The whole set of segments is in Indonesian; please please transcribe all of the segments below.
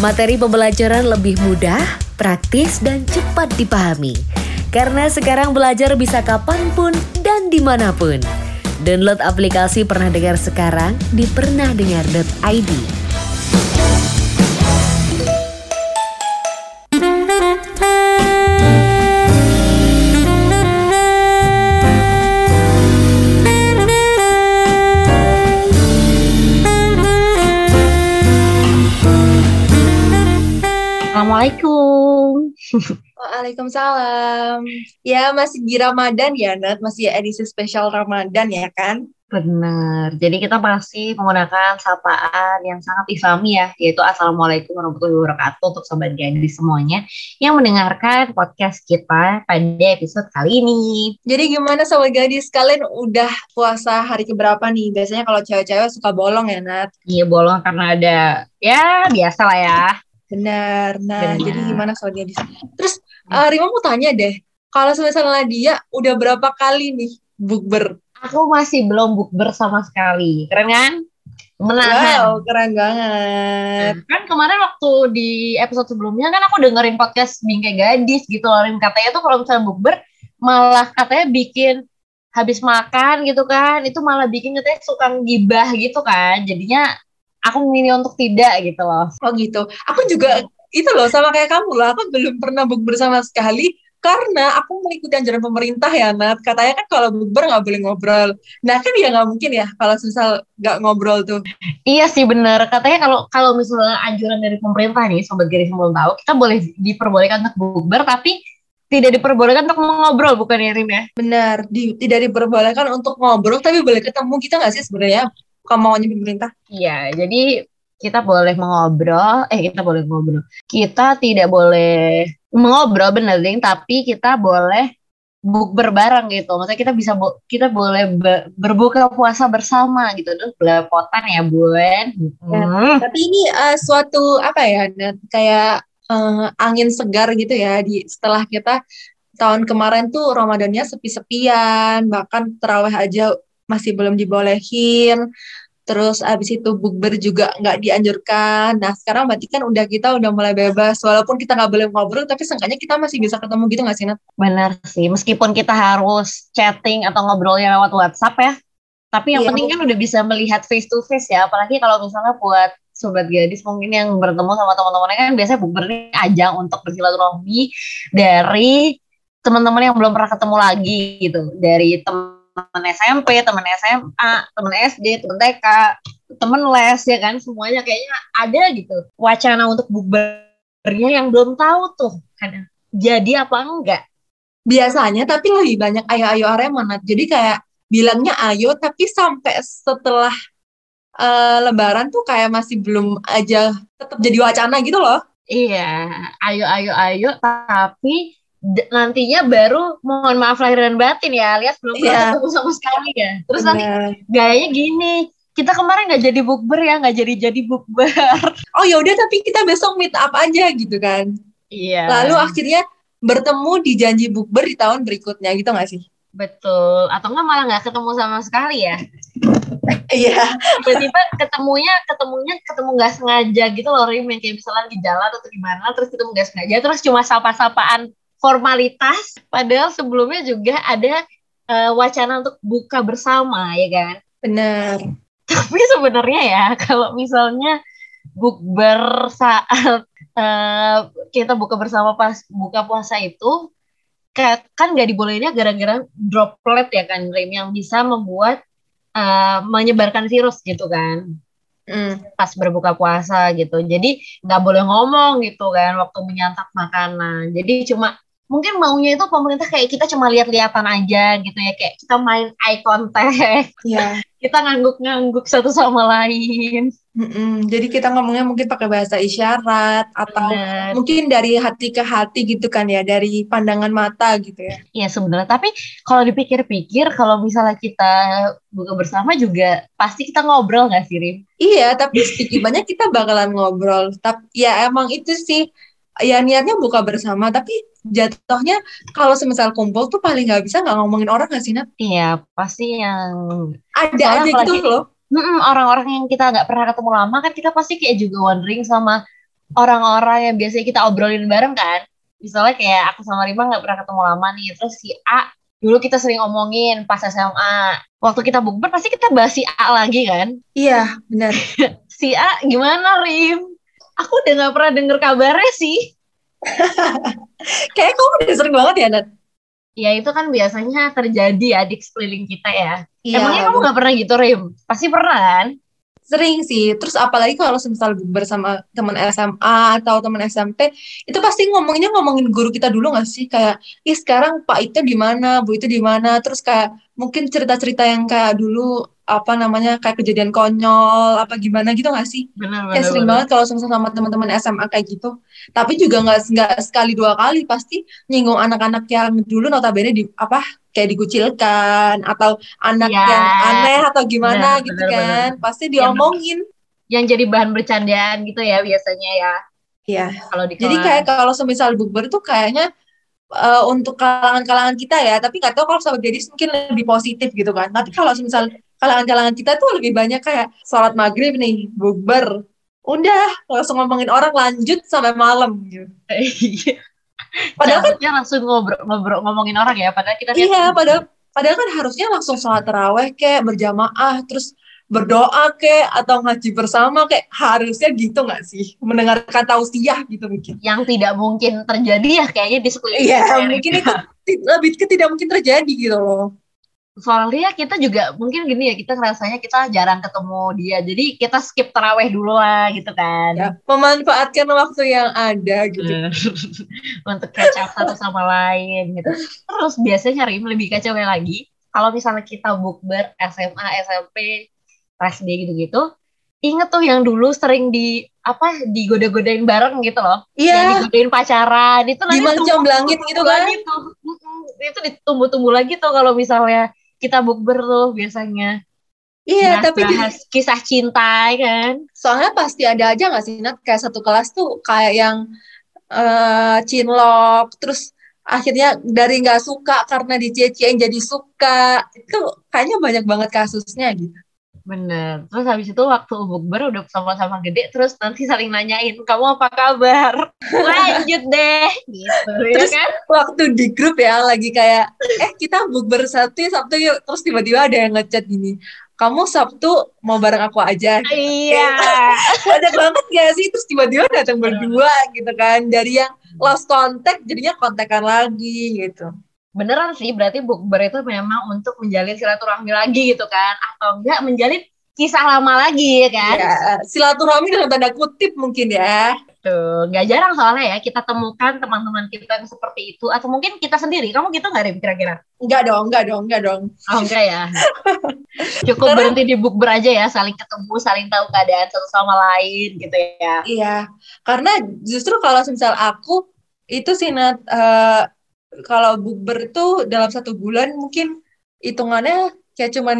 Materi pembelajaran lebih mudah, praktis, dan cepat dipahami. Karena sekarang belajar bisa kapan pun dan di mana pun. Download aplikasi Pernah Dengar sekarang di pernahdengar.id. Assalamualaikum. Waalaikumsalam. Ya masih di Ramadan ya Nat, masih edisi spesial Ramadan ya kan? Benar. Jadi kita masih menggunakan sapaan yang sangat islami ya, yaitu Assalamualaikum warahmatullahi wabarakatuh untuk sobat jadi semuanya yang mendengarkan podcast kita pada episode kali ini. Jadi gimana sobat gadis kalian udah puasa hari keberapa nih? Biasanya kalau cewek-cewek suka bolong ya Nat? Iya bolong karena ada ya biasa lah ya. Benar. Nah, Benar. jadi gimana sobat gadis? Terus uh, Rima mau tanya deh, kalau misalnya dia udah berapa kali nih bukber? Aku masih belum bukber sama sekali. Keren kan? Menahan. Wow, keren banget. Kan kemarin waktu di episode sebelumnya kan aku dengerin podcast Bingkai Gadis gitu loh. Katanya tuh kalau misalnya bukber malah katanya bikin habis makan gitu kan. Itu malah bikin katanya suka gibah gitu kan. Jadinya aku memilih untuk tidak gitu loh. Oh gitu. Aku juga itu loh sama kayak kamu lah. Aku belum pernah bukber sama sekali karena aku mengikuti anjuran pemerintah ya Nat. Katanya kan kalau bukber nggak boleh ngobrol. Nah kan ya nggak mungkin ya kalau misal nggak ngobrol tuh. Iya sih bener. Katanya kalau kalau misalnya anjuran dari pemerintah nih, sobat garis belum tahu, kita boleh diperbolehkan untuk bukber tapi tidak diperbolehkan untuk mengobrol bukan ya Rin ya? Benar. Di, tidak diperbolehkan untuk ngobrol tapi boleh ketemu kita nggak sih sebenarnya? Maunya pemerintah. Iya, jadi kita boleh mengobrol, eh kita boleh ngobrol. Kita tidak boleh mengobrol bener ding, tapi kita boleh bukber bareng gitu. Maksudnya kita bisa kita boleh be- berbuka puasa bersama gitu. Terus belepotan ya, Bun. Hmm. Tapi ini eh, suatu apa ya? Kayak eh, angin segar gitu ya di setelah kita tahun kemarin tuh Ramadannya sepi-sepian, bahkan terawih aja masih belum dibolehin. Terus abis itu bukber juga nggak dianjurkan. Nah sekarang berarti kan udah kita udah mulai bebas. Walaupun kita nggak boleh ngobrol, tapi seenggaknya kita masih bisa ketemu gitu nggak sih Nat? Benar sih, meskipun kita harus chatting atau ngobrolnya lewat WhatsApp ya. Tapi yang Iya. penting kan udah bisa melihat face to face ya, apalagi kalau misalnya buat sobat gadis mungkin yang bertemu sama teman-temannya kan biasanya bukber ini ajang untuk bersilaturahmi dari teman-teman yang belum pernah ketemu lagi gitu, dari teman SMP, teman SMA, teman SD, teman TK, teman les ya kan, semuanya kayaknya ada gitu wacana untuk bukbernya yang belum tahu tuh kadang jadi apa enggak Biasanya tapi lebih banyak ayo-ayo Arema Nat. Jadi kayak bilangnya ayo tapi sampai setelah eh, Lebaran tuh kayak masih belum aja tetap jadi wacana gitu loh. Iya, ayo ayo ayo tapi nantinya baru mohon maaf lahir dan batin ya alias belum pernah Iya. ketemu sama sekali ya. Terus nanti Benar. gayanya gini, kita kemarin nggak jadi bukber ya, nggak jadi jadi bukber. Oh ya udah tapi kita besok meet up aja gitu kan. Iya. Lalu akhirnya bertemu di janji bukber di tahun berikutnya gitu nggak sih? betul atau enggak malah nggak ketemu sama sekali ya. Iya. Tiba-tiba ketemunya ketemunya ketemu nggak sengaja gitu loh Rim yang kayak misalnya di jalan atau gimana terus ketemu nggak sengaja terus cuma sapa-sapaan formalitas padahal sebelumnya juga ada eh, wacana untuk buka bersama ya kan. Benar. Tapi sebenarnya ya kalau misalnya bukber saat eh, kita buka bersama pas buka puasa itu ka- kan nggak dibolehinnya gara-gara droplet ya kan Rim yang bisa membuat eh, menyebarkan virus gitu kan Mm. pas berbuka puasa gitu jadi nggak boleh ngomong gitu kan waktu menyantap makanan jadi cuma mungkin maunya itu pemerintah kayak kita cuma lihat-lihatan aja gitu ya kayak kita main eye contact Iya. kita ngangguk-ngangguk satu sama lain Mm-mm. Jadi kita ngomongnya mungkin pakai bahasa isyarat atau Bener. mungkin dari hati ke hati gitu kan ya, dari pandangan mata gitu ya. Iya sebenarnya tapi kalau dipikir-pikir kalau misalnya kita buka bersama juga pasti kita ngobrol nggak sih Rim? Iya, tapi sedikit banyak kita bakalan ngobrol. Tapi ya emang itu sih ya niatnya buka bersama, tapi jatuhnya kalau semisal kumpul tuh paling nggak bisa nggak ngomongin orang nggak sih, Nat? Iya pasti yang Ada Soalnya aja gitu loh. Orang-orang yang kita nggak pernah ketemu lama kan kita pasti kayak juga wondering sama orang-orang yang biasanya kita obrolin bareng kan. Misalnya kayak aku sama Rima nggak pernah ketemu lama nih, terus si A dulu kita sering omongin pas SMA. Waktu kita bukber pasti kita bahas si A lagi kan. Iya, benar. Si A gimana Rim? Aku udah nggak pernah denger kabarnya sih. Kayak kamu udah sering banget ya, Nat? Ya itu kan biasanya terjadi ya di sekeliling kita ya. Iya, Emangnya kamu nggak pernah gitu Rim? Pasti pernah kan? Sering sih. Terus apalagi kalau misal bersama teman SMA atau teman SMP, itu pasti ngomongnya ngomongin guru kita dulu nggak sih? Kayak, ih sekarang Pak itu di mana, Bu itu di mana? Terus kayak mungkin cerita-cerita yang kayak dulu apa namanya kayak kejadian konyol apa gimana gitu nggak sih? Benar Kayak sering banget kalau sama sama teman-teman SMA kayak gitu. Tapi juga nggak nggak sekali dua kali pasti nyinggung anak-anak yang dulu notabene di apa kayak dikucilkan atau anak Ya, yang aneh atau gimana benar, gitu benar, kan. Pasti Yang- diomongin. Yang jadi bahan bercandaan gitu ya biasanya ya. Iya. Kalau di Jadi kayak kalau semisal bukber tuh kayaknya eh, untuk kalangan-kalangan kita ya, tapi nggak tahu kalau sahabat gadis mungkin lebih positif gitu kan. Tapi kalau semisal kalangan-kalangan kita tuh lebih banyak kayak sholat maghrib nih, bukber. Udah, langsung ngomongin orang lanjut sampai malam gitu. Iya. Padahal kan langsung ngobrol, ngobrol ngomongin orang ya. Padahal kita lihat Iya, padahal padahal kan harusnya langsung sholat taraweh kayak berjamaah, terus berdoa kayak atau ngaji bersama kayak harusnya gitu nggak sih? Mendengarkan tausiah gitu mungkin. yang tidak mungkin terjadi ya kayaknya di sekeliling Iya, ya. mungkin itu lebih ke tidak mungkin terjadi gitu loh. Soalnya kita juga mungkin gini ya, kita rasanya kita jarang ketemu dia. Jadi kita skip taraweh dulu lah gitu kan. Ya, memanfaatkan waktu yang ada gitu. Untuk catch up satu sama lain gitu. Terus biasanya Rim lebih kacaunya lagi. Kalau misalnya kita bukber SMA, SMP, SD gitu-gitu. Inget tuh yang dulu sering di apa digoda-godain bareng gitu loh. Iya, digodain pacaran itu nanti tumbuh- langit gitu kan? Mm-mm, itu ditumbuh-tumbuh lagi tuh kalau misalnya kita bukber tuh biasanya. iya, tapi di- bahas kisah cinta ya kan. soalnya pasti ada aja nggak sih Nat kayak satu kelas tuh kayak yang eh cinlok, terus akhirnya dari nggak suka karena dicie-ciein jadi suka. Itu kayaknya banyak banget kasusnya gitu. Bener. Terus habis itu waktu bukber udah sama-sama gede terus nanti saling nanyain kamu apa kabar? Lanjut deh gitu ya Terus kan? waktu di grup ya lagi kayak eh kita bukber Sabtu ya Sabtu yuk terus tiba-tiba ada yang ngechat gini kamu Sabtu mau bareng aku aja Iya. banyak banget gak sih terus tiba-tiba datang berdua gitu kan dari yang lost contact jadinya kontekan lagi gitu Beneran sih berarti bukber itu memang untuk menjalin silaturahmi lagi gitu kan atau enggak menjalin kisah lama lagi ya kan? ya silaturahmi dalam tanda kutip mungkin ya Tuh, nggak jarang soalnya ya kita temukan teman-teman kita yang seperti itu atau mungkin kita sendiri. Kamu gitu nggak Rim kira-kira? enggak dong enggak dong enggak dong Oh enggak ya. Cukup Karena- berhenti di bukber aja ya, saling ketemu, saling tahu keadaan satu sama lain gitu ya. Iya, karena justru kalau misal aku itu sih Nat, eh, kalau bukber tuh dalam satu bulan mungkin hitungannya kayak cuman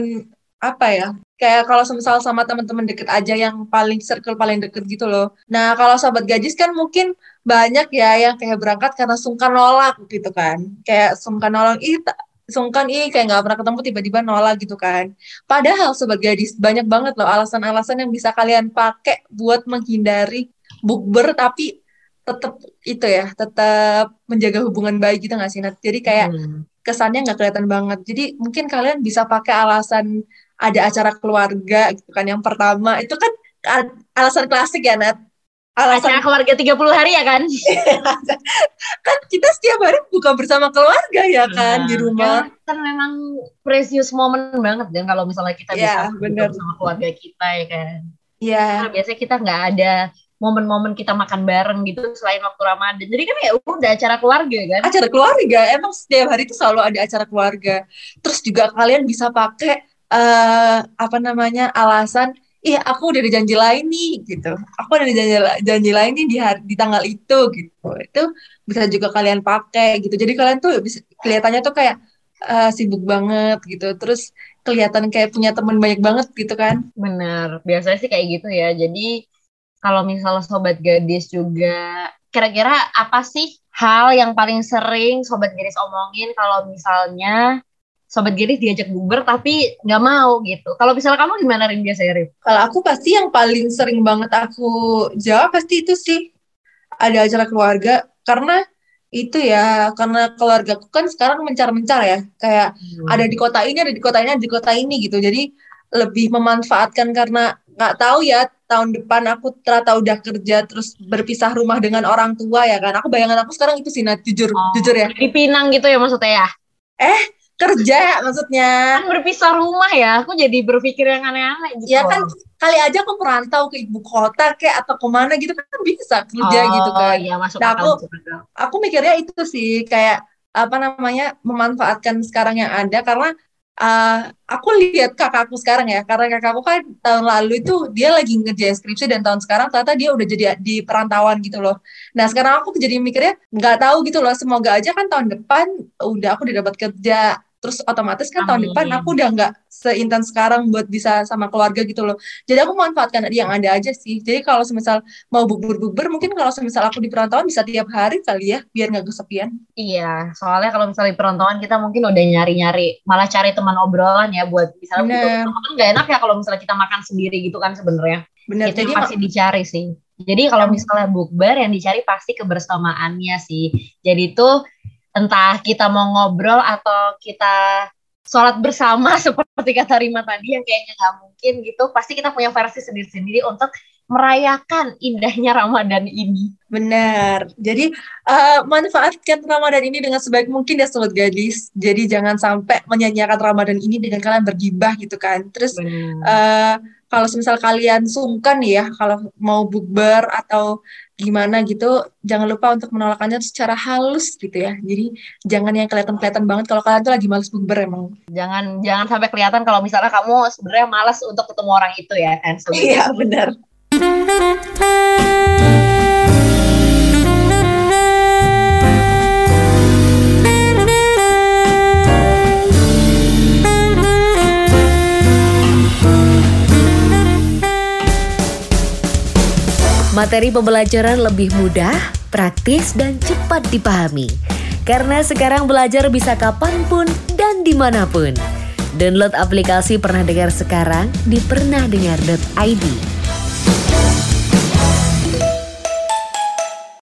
apa ya? Kayak kalau misal sama teman-teman deket aja yang paling circle paling deket gitu loh. Nah, kalau sahabat gadis kan mungkin banyak ya yang kayak berangkat karena sungkan nolak gitu kan. Kayak sungkan nolak, ih ta- sungkan ih kayak nggak pernah ketemu tiba-tiba nolak gitu kan. Padahal sobat gadis banyak banget loh alasan-alasan yang bisa kalian pakai buat menghindari bukber tapi tetap itu ya, tetap menjaga hubungan baik gitu nggak sih Nat? Jadi kayak Hmm. kesannya nggak kelihatan banget. Jadi mungkin kalian bisa pakai alasan ada acara keluarga gitu kan. Yang pertama itu kan al- alasan klasik ya Nat. Alasan Acara keluarga 30 hari ya kan? kan kita setiap hari buka bersama keluarga ya kan di Nah, rumah. Kan, kan memang precious moment banget dan kalau misalnya kita Iya, bisa bener. bersama keluarga kita ya kan. Iya. Karena biasanya kita nggak ada momen-momen kita makan bareng gitu selain waktu Ramadan. Jadi kan ya udah acara keluarga kan. acara keluarga. Emang setiap hari itu selalu ada acara keluarga. Terus juga kalian bisa pakai eh apa namanya alasan iya aku udah ada janji lain nih gitu. Aku udah ada janji, janji lain nih di hari, di tanggal itu gitu. Itu bisa juga kalian pakai gitu. Jadi kalian tuh bisa kelihatannya tuh kayak eh, sibuk banget gitu. Terus kelihatan kayak punya teman banyak banget gitu kan? Bener, biasanya sih kayak gitu ya. Jadi kalau misalnya sobat gadis juga, kira-kira apa sih hal yang paling sering sobat gadis omongin kalau misalnya sobat gadis diajak bukber tapi nggak mau gitu. Kalau misalnya kamu gimana Rin biasanya Rin? kalau aku pasti yang paling sering banget aku jawab pasti itu sih ada acara keluarga karena itu ya karena keluargaku kan sekarang mencar-mencar ya kayak Hmm. ada di kota ini ada di kota ini ada di kota ini gitu jadi lebih memanfaatkan karena nggak tahu ya tahun depan aku ternyata udah kerja terus berpisah rumah dengan orang tua ya kan. Aku bayangan aku sekarang itu sih Nat, jujur Oh. jujur ya. Di Pinang gitu ya maksudnya ya? kerja ya maksudnya. Kan berpisah rumah ya, aku jadi berpikir yang aneh-aneh gitu. ya kan kali aja aku merantau ke ibu kota kayak atau ke mana gitu kan bisa kerja oh, gitu kan. Iya, masuk Nah, aku- aku mikirnya itu sih kayak apa namanya memanfaatkan sekarang yang ada. Karena uh, aku lihat kakakku sekarang ya karena kakakku kan tahun lalu itu dia lagi ngerjain skripsi dan tahun sekarang ternyata dia udah jadi di perantauan gitu loh. Nah sekarang aku jadi mikirnya nggak tahu gitu loh semoga aja kan tahun depan udah aku udah dapat kerja terus otomatis kan tahun Amin. depan aku udah nggak seintens sekarang buat bisa sama keluarga gitu loh. Jadi aku manfaatkan yang ada aja sih. Jadi kalau semisal mau bubur-bubur mungkin kalau semisal aku di perantauan bisa tiap hari kali ya biar nggak kesepian. Iya, soalnya kalau misalnya di perantauan kita mungkin udah nyari-nyari, malah cari teman obrolan ya buat misalnya ketemu kan nggak enak ya kalau misalnya kita makan sendiri gitu kan sebenarnya. Bener. Itu Jadi yang pasti dicari sih. Jadi kalau misalnya bukber yang dicari pasti kebersamaannya sih. Jadi itu entah kita mau ngobrol atau kita sholat bersama seperti kata Rima tadi yang kayaknya nggak mungkin gitu. Pasti kita punya versi sendiri-sendiri untuk merayakan indahnya Ramadan ini. Benar. Jadi eh, manfaatkan Ramadan ini dengan sebaik mungkin ya sobat gadis. Jadi jangan sampai menyanyiakan Ramadan ini dengan kalian bergibah gitu kan. Terus eh, kalau misal kalian sungkan ya kalau mau bukber atau gimana gitu, jangan lupa untuk menolaknya secara halus gitu ya. Jadi jangan yang kelihatan-kelihatan banget kalau kalian tuh lagi males bukber emang. jangan jangan sampai kelihatan kalau misalnya kamu sebenarnya malas untuk ketemu orang itu ya kan Iya benar. Materi pembelajaran lebih mudah, praktis, dan cepat dipahami. Karena sekarang belajar bisa kapan pun dan di mana pun. Download aplikasi Pernah Dengar sekarang di pernahdengar.id.